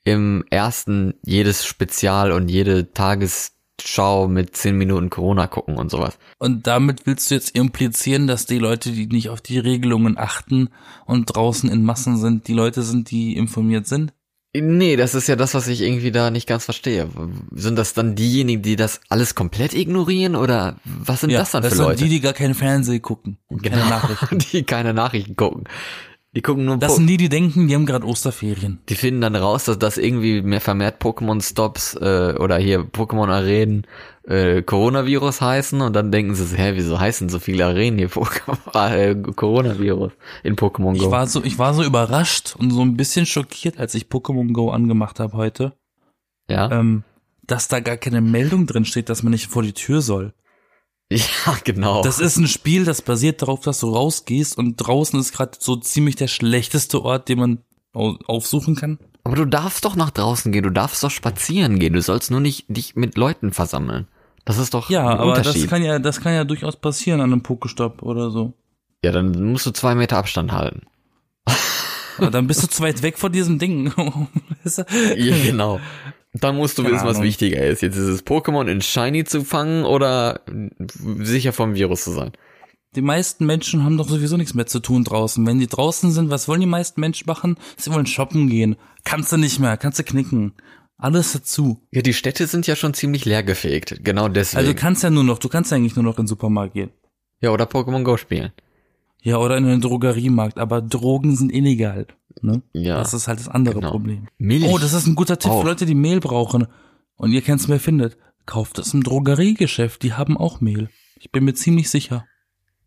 im ersten jedes Spezial und jede Tagesschau mit 10 Minuten Corona gucken und sowas. Und damit willst du jetzt implizieren, dass die Leute, die nicht auf die Regelungen achten und draußen in Massen sind, die Leute sind, die informiert sind? Nee, das ist ja das, was ich irgendwie da nicht ganz verstehe. Sind das dann diejenigen, die das alles komplett ignorieren oder was sind das dann das für sind Leute? die, die gar keinen Fernsehen gucken. und Keine Nachrichten. [LAUGHS] die keine Nachrichten gucken. Die gucken nur Das Po- sind die, die denken, die haben gerade Osterferien. Die finden dann raus, dass das irgendwie mehr vermehrt Pokémon-Stops äh, oder hier Pokémon-Arenen äh, Coronavirus heißen und dann denken sie, so, hä, wieso heißen so viele Arenen hier Pokémon, äh, Coronavirus in Pokémon Ich Go? war so, ich war so überrascht und so ein bisschen schockiert, als ich Pokémon Go angemacht habe heute, ja? ähm, dass da gar keine Meldung drin steht, dass man nicht vor die Tür soll. [LAUGHS] ja, genau. Das ist ein Spiel, das basiert darauf, dass du rausgehst und draußen ist gerade so ziemlich der schlechteste Ort, den man au- aufsuchen kann. Aber du darfst doch nach draußen gehen, du darfst doch spazieren gehen, du sollst nur nicht dich mit Leuten versammeln. Das ist doch Ja, aber das kann ja, das kann ja durchaus passieren an einem Pokestopp oder so. ja, dann musst du zwei Meter Abstand halten. Aber dann bist du zu weit weg von diesem Ding. [LAUGHS] Ja, genau. Dann musst du Keine wissen, was Ahnung. wichtiger ist. Jetzt ist es Pokémon in Shiny zu fangen oder sicher vom Virus zu sein. Die meisten Menschen haben doch sowieso nichts mehr zu tun draußen. Wenn die draußen sind, was wollen die meisten Menschen machen? Sie wollen shoppen gehen. Kannst du nicht mehr, kannst du knicken. Alles dazu. Ja, die Städte sind ja schon ziemlich leergefegt. Genau deswegen. Also du kannst ja nur noch, du kannst ja eigentlich nur noch in den Supermarkt gehen. ja, oder Pokémon Go spielen. Ja, oder in den Drogeriemarkt, aber Drogen sind illegal. Ne? Ja, Das ist halt das andere genau. Problem. Milch. Oh, das ist ein guter Tipp Auch. für Leute, die Mehl brauchen und ihr kennt's mehr findet. Kauft es im Drogeriegeschäft, die haben auch Mehl. Ich bin mir ziemlich sicher.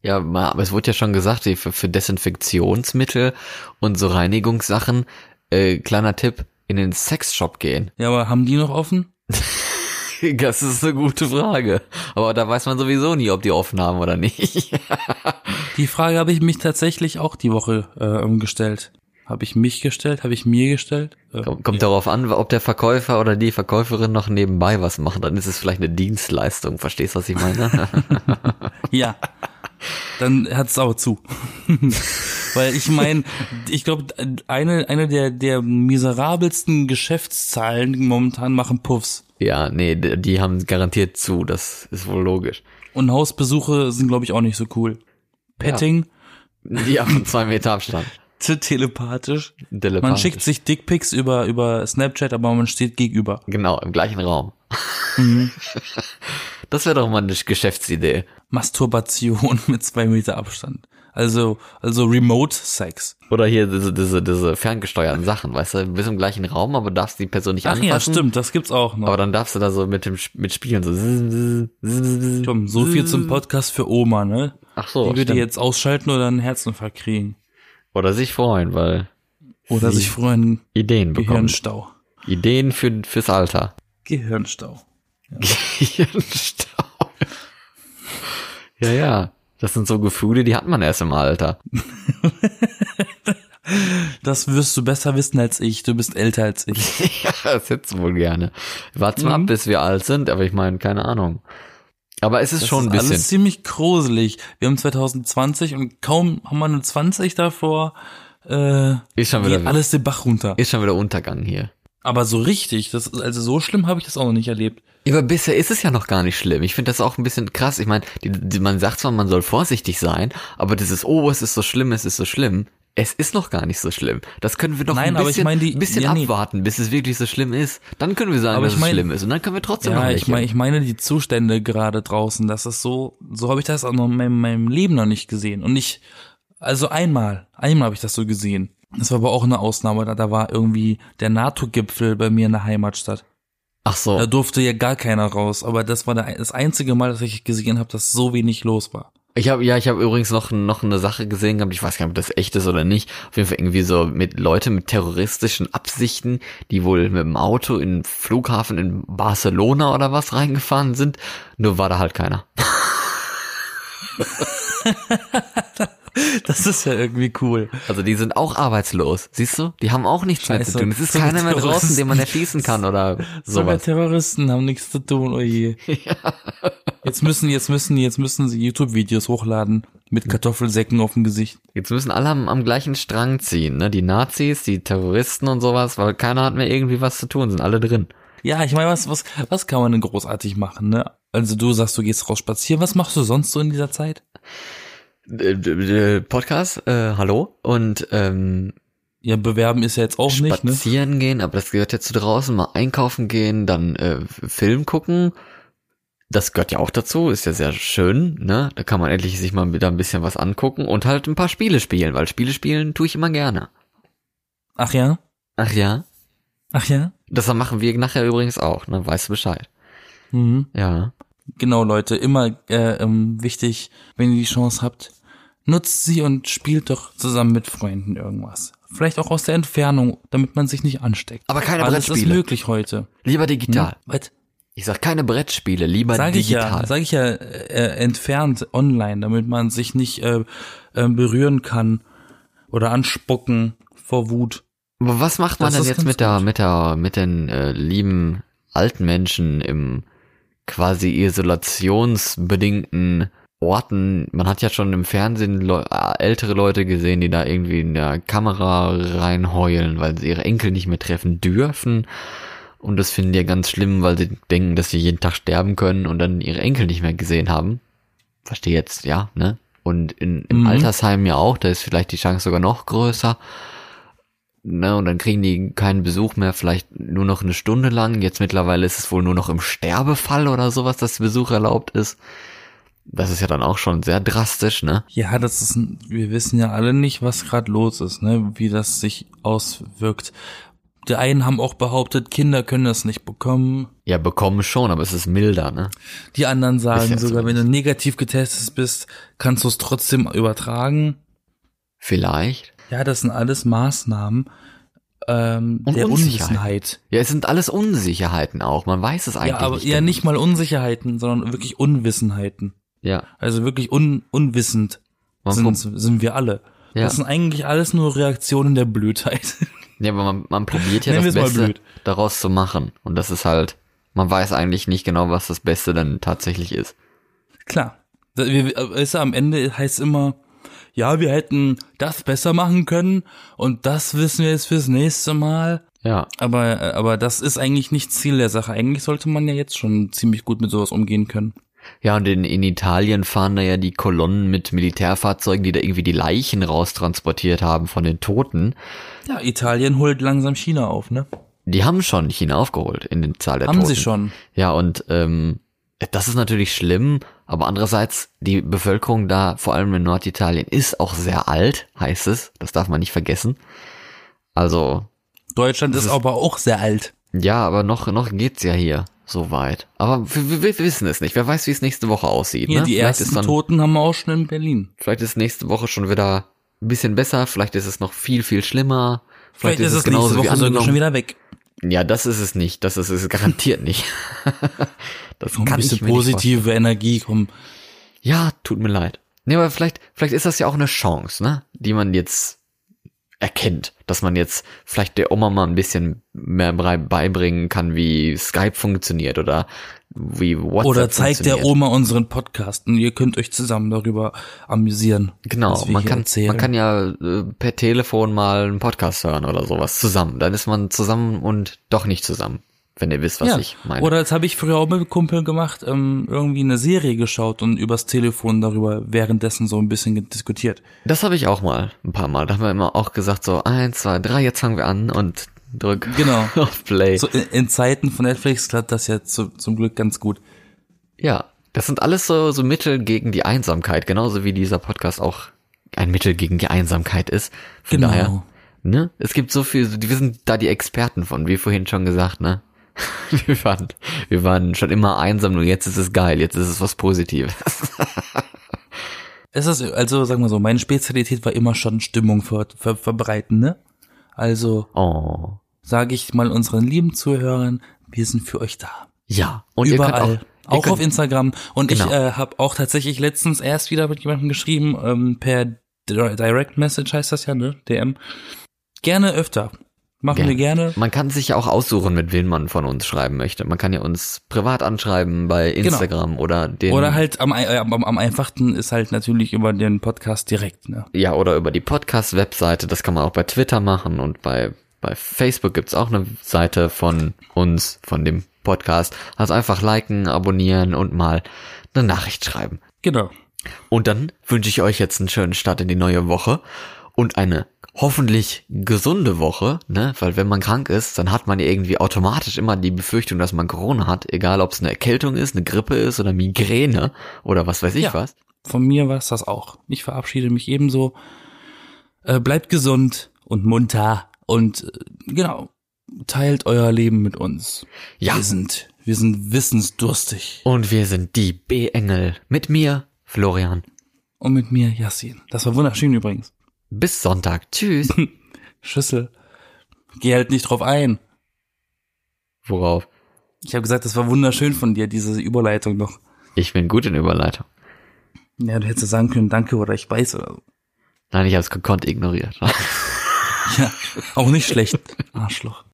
Ja, aber es wurde ja schon gesagt, für Desinfektionsmittel und so Reinigungssachen, äh, kleiner Tipp, in den Sexshop gehen. Ja, aber haben die noch offen? [LAUGHS] Das ist eine gute Frage. Aber da weiß man sowieso nie, ob die offen haben oder nicht. [LAUGHS] Die Frage habe ich mich tatsächlich auch die Woche äh, gestellt. Habe ich mich gestellt? Habe ich mir gestellt? Äh, Kommt, kommt darauf an, ob der Verkäufer oder die Verkäuferin noch nebenbei was machen. Dann ist es vielleicht eine Dienstleistung. Verstehst du, was ich meine? [LAUGHS] Ja. Dann hat's auch zu. Weil ich meine, ich glaube, eine, eine der, der miserabelsten Geschäftszahlen momentan machen Puffs. ja, nee, die haben garantiert zu. Das ist wohl logisch. Und Hausbesuche sind, glaube ich, auch nicht so cool. Petting, Die haben [LAUGHS] zwei Meter Abstand. [LAUGHS] te- telepathisch. Man Telepathisch. schickt sich Dickpics über, über Snapchat, aber man steht gegenüber. Genau, im gleichen Raum. [LAUGHS] Das wäre doch mal eine Geschäftsidee. Masturbation mit zwei Meter Abstand. Also, also Remote Sex. Oder hier diese, diese, diese ferngesteuerten Sachen, weißt du, du bist im gleichen Raum, aber darfst die Person nicht Ach anfassen. ja, stimmt, das gibt's auch noch. Aber dann darfst du da so mit dem mit spielen so. Komm, so viel zum Podcast für Oma, ne? Ach so, Die würde jetzt ausschalten oder einen Herzinfarkt kriegen. Oder sich freuen, weil Oder sich freuen, Ideen bekommen. Gehirnstau. Ideen für fürs Alter. Gehirnstau. [LAUGHS] Gehirnstau. ja, ja. Das sind so Gefühle, die hat man erst im Alter. [LAUGHS] Das wirst du besser wissen als ich. Du bist älter als ich. [LAUGHS] ja, das hättest du wohl gerne. Warten mal Mhm. ab, bis wir alt sind, aber ich meine, keine Ahnung. Aber es ist Das schon ein ist bisschen. alles ziemlich gruselig. Wir haben 2020 und kaum haben wir eine 20 davor, äh, Ist schon geht wieder, alles den Bach runter. ist schon wieder Untergang hier. Aber so richtig, das ist, also so schlimm habe ich das auch noch nicht erlebt. Aber bisher ist es ja noch gar nicht schlimm. Ich finde das auch ein bisschen krass. Ich meine, man sagt zwar, man soll vorsichtig sein, aber dieses, oh, es ist so schlimm, es ist so schlimm. Es ist noch gar nicht so schlimm. Das können wir doch Nein, ein aber ich bisschen, mein, die- bisschen ja, nee. abwarten, bis es wirklich so schlimm ist. Dann können wir sagen, Aber dass ich mein- es schlimm ist. Und dann können wir trotzdem noch Ja, ich lächeln. meine, ich meine die Zustände gerade draußen, das ist so, so habe ich das auch noch in meinem, meinem Leben noch nicht gesehen. Und nicht, also einmal, einmal habe ich das so gesehen. Das war aber auch eine Ausnahme, da, da war irgendwie der NATO-Gipfel bei mir in der Heimatstadt. Ach so. Da durfte ja gar keiner raus, aber das war der, das einzige Mal, dass ich gesehen habe, dass so wenig los war. Ich habe ja, ich habe übrigens noch noch eine Sache gesehen gehabt. Ich weiß gar nicht, ob das echt ist oder nicht. Auf jeden Fall irgendwie so mit Leute mit terroristischen Absichten, die wohl mit dem Auto in den Flughafen in Barcelona oder was reingefahren sind. Nur war da halt keiner. [LAUGHS] [LAUGHS] Das ist ja irgendwie cool. Also die sind auch arbeitslos. Siehst du? Die haben auch nichts mehr Scheiße. zu tun. Es ist Sogar keiner mehr draußen, den man erschießen kann oder [LAUGHS] Sogar sowas. Terroristen haben nichts zu tun, oje. [LAUGHS] Jetzt müssen, jetzt müssen, jetzt müssen sie YouTube-Videos hochladen mit Kartoffelsäcken auf dem Gesicht. Jetzt müssen alle am, am gleichen Strang ziehen, ne? Die Nazis, die Terroristen und sowas, weil keiner hat mehr irgendwie was zu tun, sind alle drin. Ja, ich meine, was, was, was kann man denn großartig machen, ne? Also du sagst, du gehst raus spazieren. Was machst du sonst so in dieser Zeit? Äh, d- Podcast, äh, hallo und ähm, Ja, bewerben ist ja jetzt auch nicht, ne? spazieren gehen, aber das gehört ja zu draußen, mal einkaufen gehen, dann äh, Film gucken. Das gehört ja auch dazu, ist ja sehr schön, ne? Da kann man endlich sich mal wieder ein bisschen was angucken und halt ein paar Spiele spielen, weil Spiele spielen tue ich immer gerne. Ach ja? Ach ja? Ach ja? Das machen wir nachher übrigens auch, ne? Weißt du Bescheid. Mhm. Ja. Genau, Leute, immer äh, ähm, wichtig, wenn ihr die Chance habt, nutzt sie und spielt doch zusammen mit Freunden irgendwas. Vielleicht auch aus der Entfernung, damit man sich nicht ansteckt. Aber keine Alles ist Brettspiele. möglich heute. Lieber digital. Was? Ich sag keine Brettspiele, lieber Sag ich digital. ja, sag ich ja, äh, entfernt online, damit man sich nicht äh, äh, berühren kann oder anspucken vor Wut. Aber was macht man Das denn ist jetzt mit der, mit der, mit den äh, lieben alten Menschen im quasi isolationsbedingten Orten? Man hat ja schon im Fernsehen Leu äh, ältere Leute gesehen, die da irgendwie in der Kamera reinheulen, weil sie ihre Enkel nicht mehr treffen dürfen. Und das finden die ja ganz schlimm, weil sie denken, dass sie jeden Tag sterben können und dann ihre Enkel nicht mehr gesehen haben. Verstehe jetzt, ja, ne? Und in, im Mhm. Altersheim ja auch, da ist vielleicht die Chance sogar noch größer. Ne, und dann kriegen die keinen Besuch mehr, vielleicht nur noch eine Stunde lang. Jetzt mittlerweile ist es wohl nur noch im Sterbefall oder sowas, dass Besuch erlaubt ist. Das ist ja dann auch schon sehr drastisch, ne? Ja, das ist, ein- wir wissen ja alle nicht, was gerade los ist, ne, wie das sich auswirkt. Die einen haben auch behauptet, Kinder können das nicht bekommen. Ja, bekommen schon, aber es ist milder, ne? Die anderen sagen sogar, so. wenn du negativ getestet bist, kannst du es trotzdem übertragen. Vielleicht. Ja, das sind alles Maßnahmen ähm, Und der Unsicherheit. Unwissenheit. Ja, es sind alles Unsicherheiten auch. Man weiß es eigentlich Ja, aber nicht. ja genau. nicht mal Unsicherheiten, sondern wirklich Unwissenheiten. Ja. Also wirklich un unwissend Man sind, sind wir alle. Ja. Das sind eigentlich alles nur Reaktionen der Blödheit. Ja, aber man, man probiert ja das es Beste blöd. daraus zu machen. Und das ist halt, man weiß eigentlich nicht genau, was das Beste dann tatsächlich ist. Klar. Weißt du, am Ende heißt immer, ja, wir hätten das besser machen können und das wissen wir jetzt fürs nächste Mal. Ja. Aber, äh, aber das ist eigentlich nicht Ziel der Sache. Eigentlich sollte man ja jetzt schon ziemlich gut mit sowas umgehen können. Ja, und in, in Italien fahren da ja die Kolonnen mit Militärfahrzeugen, die da irgendwie die Leichen raustransportiert haben von den Toten. Ja, Italien holt langsam China auf, ne? Die haben schon China aufgeholt in den Zahl der Haben Toten. sie schon. Ja, und ähm, das ist natürlich schlimm, aber andererseits, die Bevölkerung da, vor allem in Norditalien, ist auch sehr alt, heißt es. Das darf man nicht vergessen. Also, Deutschland ist, ist- aber auch sehr alt. ja, aber noch, noch geht's ja hier so weit. Aber wir, wir, wissen es nicht. Wer weiß, wie es nächste Woche aussieht. Hier, ne? die vielleicht, ersten dann, Toten haben wir auch schon in Berlin. vielleicht ist nächste Woche schon wieder ein bisschen besser. Vielleicht ist es noch viel, viel schlimmer. Vielleicht, ist es genauso nächste wie Woche sogar angenommen. schon wieder weg. Ja, das ist es nicht. Das ist es garantiert nicht. [LAUGHS] das Ein kann bisschen nicht vorstellen. positive Energie kommen. Ja, tut mir leid. Nee, aber vielleicht, vielleicht ist das ja auch eine Chance, ne? Die man jetzt erkennt, dass man jetzt vielleicht der Oma mal ein bisschen mehr beibringen kann, wie Skype funktioniert oder wie WhatsApp Oder zeigt der. Oma unseren Podcast und ihr könnt euch zusammen darüber amüsieren. Genau, man kann, erzählen. man kann ja äh, per Telefon mal einen Podcast hören oder sowas zusammen. Dann ist man zusammen und doch nicht zusammen, wenn ihr wisst, was ja. ich meine. Oder das habe ich früher auch mit Kumpel gemacht, ähm, irgendwie eine Serie geschaut und übers Telefon darüber währenddessen so ein bisschen diskutiert. das habe ich auch mal, ein paar Mal. Da haben wir immer auch gesagt, so eins, zwei, drei, jetzt fangen wir an und drück Genau. [LAUGHS] auf Play. So in, in Zeiten von Netflix klappt das ja zu, zum Glück ganz gut. Ja, das sind alles so, so Mittel gegen die Einsamkeit, genauso wie dieser Podcast auch ein Mittel gegen die Einsamkeit ist. Von Genau. daher, ne? Es gibt so viel, wir sind da die Experten von, wie vorhin schon gesagt, ne? [LAUGHS] Wir waren, wir waren schon immer einsam, nur jetzt ist es geil, jetzt ist es was Positives. [LAUGHS] Es ist, also sagen wir so, meine Spezialität war immer schon Stimmung ver, ver, verbreiten, ne? Also Oh. sage ich mal unseren lieben Zuhörern, wir sind für euch da. Ja. Und Überall. auch, auch könnt, auf Instagram. Und Genau. ich äh, habe auch tatsächlich letztens erst wieder mit jemandem geschrieben, ähm, per Di- Direct Message heißt das ja, ne? DM. Gerne öfter. Machen Gerne. wir gerne. Man kann sich ja auch aussuchen, mit wem man von uns schreiben möchte. Man kann ja uns privat anschreiben bei Instagram oder den Genau. Oder halt am, äh, am, am einfachsten ist halt natürlich über den Podcast direkt, ne? Ja, oder über die Podcast-Webseite. Das kann man auch bei Twitter machen und bei, bei Facebook gibt's auch eine Seite von uns, von dem Podcast. Also einfach liken, abonnieren und mal eine Nachricht schreiben. Genau. Und dann wünsche ich euch jetzt einen schönen Start in die neue Woche und eine hoffentlich gesunde Woche, ne? Weil wenn man krank ist, dann hat man ja irgendwie automatisch immer die Befürchtung, dass man Corona hat, egal ob es eine Erkältung ist, eine Grippe ist oder Migräne oder was weiß ich Ja. was. Von mir war's das auch. Ich verabschiede mich ebenso. Äh, bleibt gesund und munter und äh, genau, teilt euer Leben mit uns. Ja. Wir sind, wir sind wissensdurstig. Und wir sind die B-Engel. Mit mir, Florian. Und mit mir Yassin. Das war wunderschön übrigens. Bis Sonntag. Tschüss. [LAUGHS] Schüssel. Geh halt nicht drauf ein. Worauf? Ich habe gesagt, das war wunderschön von dir, diese Überleitung noch. Ich bin gut in Überleitung. Ja, du hättest sagen können, danke oder ich weiß oder so. Nein, ich habe es gekonnt ignoriert. [LAUGHS] Ja, auch nicht schlecht. Arschloch.